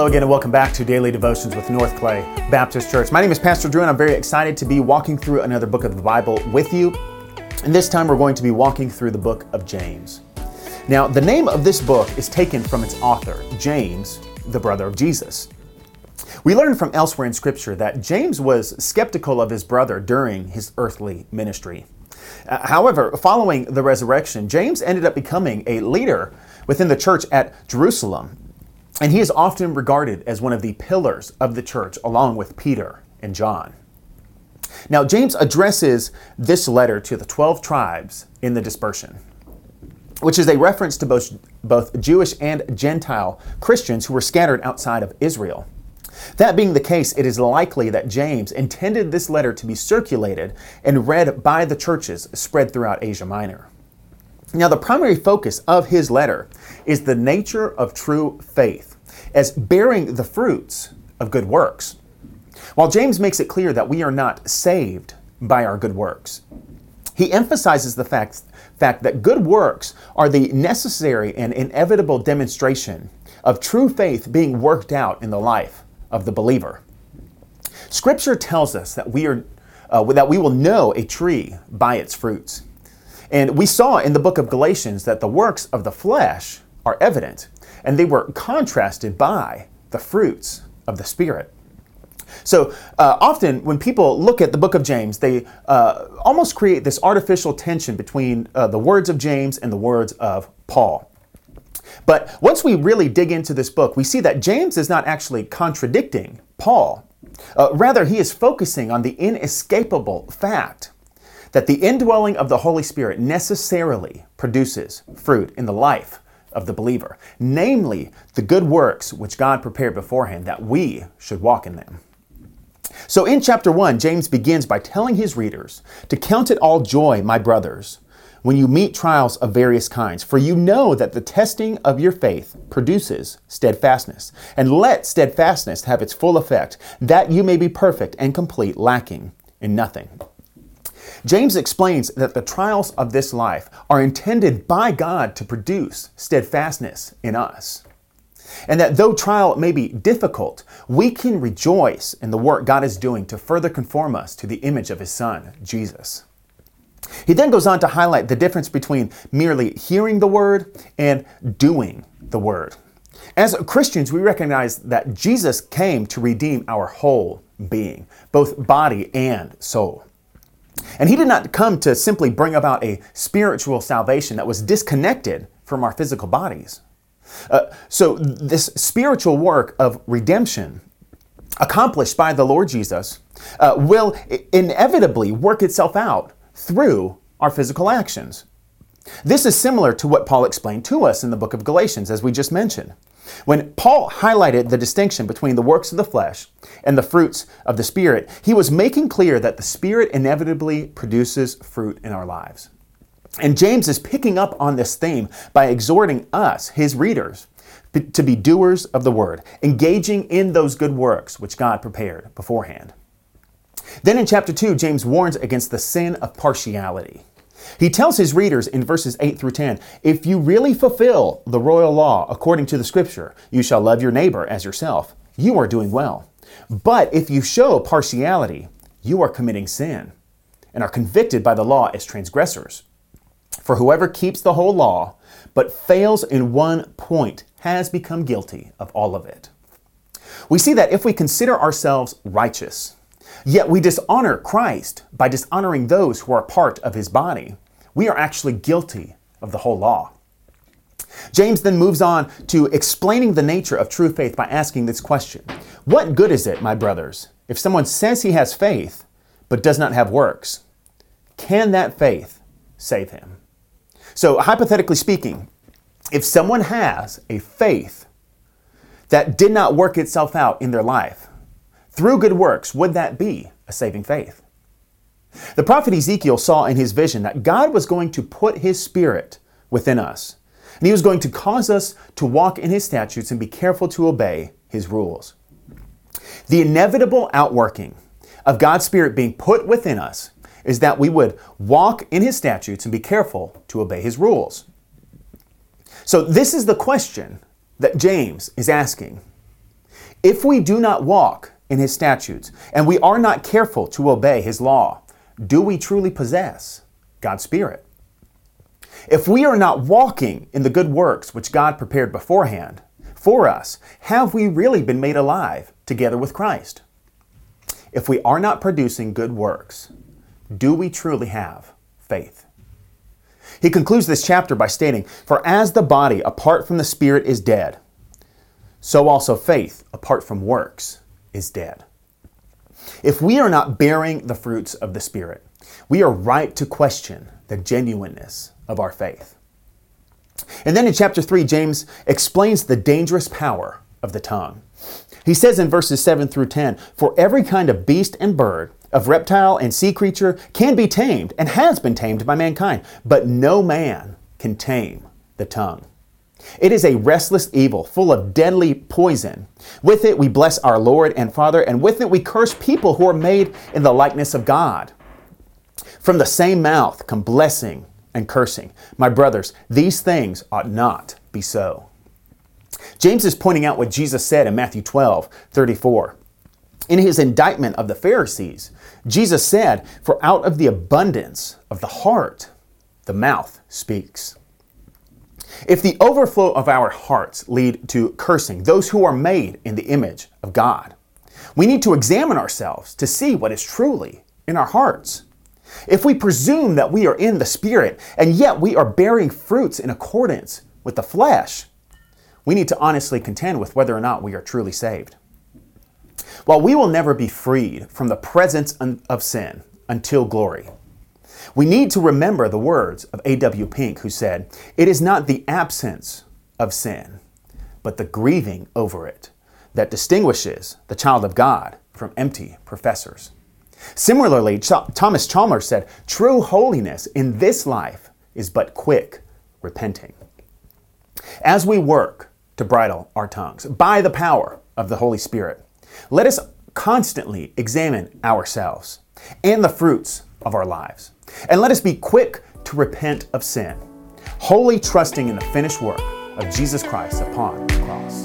Hello again and welcome back to Daily Devotions with North Clay Baptist Church. My name is Pastor Drew and I'm very excited to be walking through another book of the Bible with you. And this time we're going to be walking through the book of James. Now, the name of this book is taken from its author, James, the brother of Jesus. We learn from elsewhere in Scripture that James was skeptical of his brother during his earthly ministry. Uh, however, following the resurrection, James ended up becoming a leader within the church at Jerusalem and he is often regarded as one of the pillars of the church, along with Peter and John. Now, James addresses this letter to the 12 tribes in the dispersion, which is a reference to both, both Jewish and Gentile Christians who were scattered outside of Israel. That being the case, it is likely that James intended this letter to be circulated and read by the churches spread throughout Asia Minor. Now, the primary focus of his letter is the nature of true faith as bearing the fruits of good works. While James makes it clear that we are not saved by our good works, he emphasizes the fact, fact that good works are the necessary and inevitable demonstration of true faith being worked out in the life of the believer. Scripture tells us that we are uh, that we will know a tree by its fruits. And we saw in the book of Galatians that the works of the flesh are evident, and they were contrasted by the fruits of the Spirit. So uh, often, when people look at the book of James, they uh, almost create this artificial tension between uh, the words of James and the words of Paul. But once we really dig into this book, we see that James is not actually contradicting Paul. Uh, rather, he is focusing on the inescapable fact that the indwelling of the Holy Spirit necessarily produces fruit in the life of the believer, namely the good works which God prepared beforehand that we should walk in them. So in chapter 1, James begins by telling his readers to count it all joy, my brothers, when you meet trials of various kinds, for you know that the testing of your faith produces steadfastness. And let steadfastness have its full effect, that you may be perfect and complete, lacking in nothing. James explains that the trials of this life are intended by God to produce steadfastness in us. And that though trial may be difficult, we can rejoice in the work God is doing to further conform us to the image of His Son, Jesus. He then goes on to highlight the difference between merely hearing the word and doing the word. As Christians, we recognize that Jesus came to redeem our whole being, both body and soul. And he did not come to simply bring about a spiritual salvation that was disconnected from our physical bodies. Uh, so, this spiritual work of redemption accomplished by the Lord Jesus uh, will inevitably work itself out through our physical actions. This is similar to what Paul explained to us in the book of Galatians, as we just mentioned. When Paul highlighted the distinction between the works of the flesh and the fruits of the Spirit, he was making clear that the Spirit inevitably produces fruit in our lives. And James is picking up on this theme by exhorting us, his readers, to be doers of the word, engaging in those good works which God prepared beforehand. Then in chapter 2, James warns against the sin of partiality. He tells his readers in verses 8 through 10 if you really fulfill the royal law according to the scripture, you shall love your neighbor as yourself, you are doing well. But if you show partiality, you are committing sin and are convicted by the law as transgressors. For whoever keeps the whole law but fails in one point has become guilty of all of it. We see that if we consider ourselves righteous, Yet we dishonor Christ by dishonoring those who are part of his body. We are actually guilty of the whole law. James then moves on to explaining the nature of true faith by asking this question What good is it, my brothers, if someone says he has faith but does not have works? Can that faith save him? So, hypothetically speaking, if someone has a faith that did not work itself out in their life, through good works, would that be a saving faith? The prophet Ezekiel saw in his vision that God was going to put his spirit within us, and he was going to cause us to walk in his statutes and be careful to obey his rules. The inevitable outworking of God's spirit being put within us is that we would walk in his statutes and be careful to obey his rules. So, this is the question that James is asking If we do not walk in his statutes and we are not careful to obey his law, do we truly possess God's Spirit? If we are not walking in the good works which God prepared beforehand for us, have we really been made alive together with Christ? If we are not producing good works, do we truly have faith? He concludes this chapter by stating, For as the body apart from the Spirit is dead, so also faith apart from works is dead. If we are not bearing the fruits of the Spirit, we are right to question the genuineness of our faith. And then in chapter 3, James explains the dangerous power of the tongue. He says in verses 7 through 10 For every kind of beast and bird, of reptile and sea creature can be tamed and has been tamed by mankind, but no man can tame the tongue. It is a restless evil, full of deadly poison. With it we bless our Lord and Father, and with it we curse people who are made in the likeness of God. From the same mouth come blessing and cursing. My brothers, these things ought not be so. James is pointing out what Jesus said in Matthew 12, 34. In his indictment of the Pharisees, Jesus said, For out of the abundance of the heart, the mouth speaks. If the overflow of our hearts lead to cursing those who are made in the image of God, we need to examine ourselves to see what is truly in our hearts. If we presume that we are in the Spirit and yet we are bearing fruits in accordance with the flesh, we need to honestly contend with whether or not we are truly saved. While we will never be freed from the presence of sin until glory, we need to remember the words of A.W. Pink, who said, It is not the absence of sin, but the grieving over it that distinguishes the child of God from empty professors. Similarly, Ch- Thomas Chalmers said, True holiness in this life is but quick repenting. As we work to bridle our tongues by the power of the Holy Spirit, let us constantly examine ourselves and the fruits of our lives. And let us be quick to repent of sin, wholly trusting in the finished work of Jesus Christ upon the cross.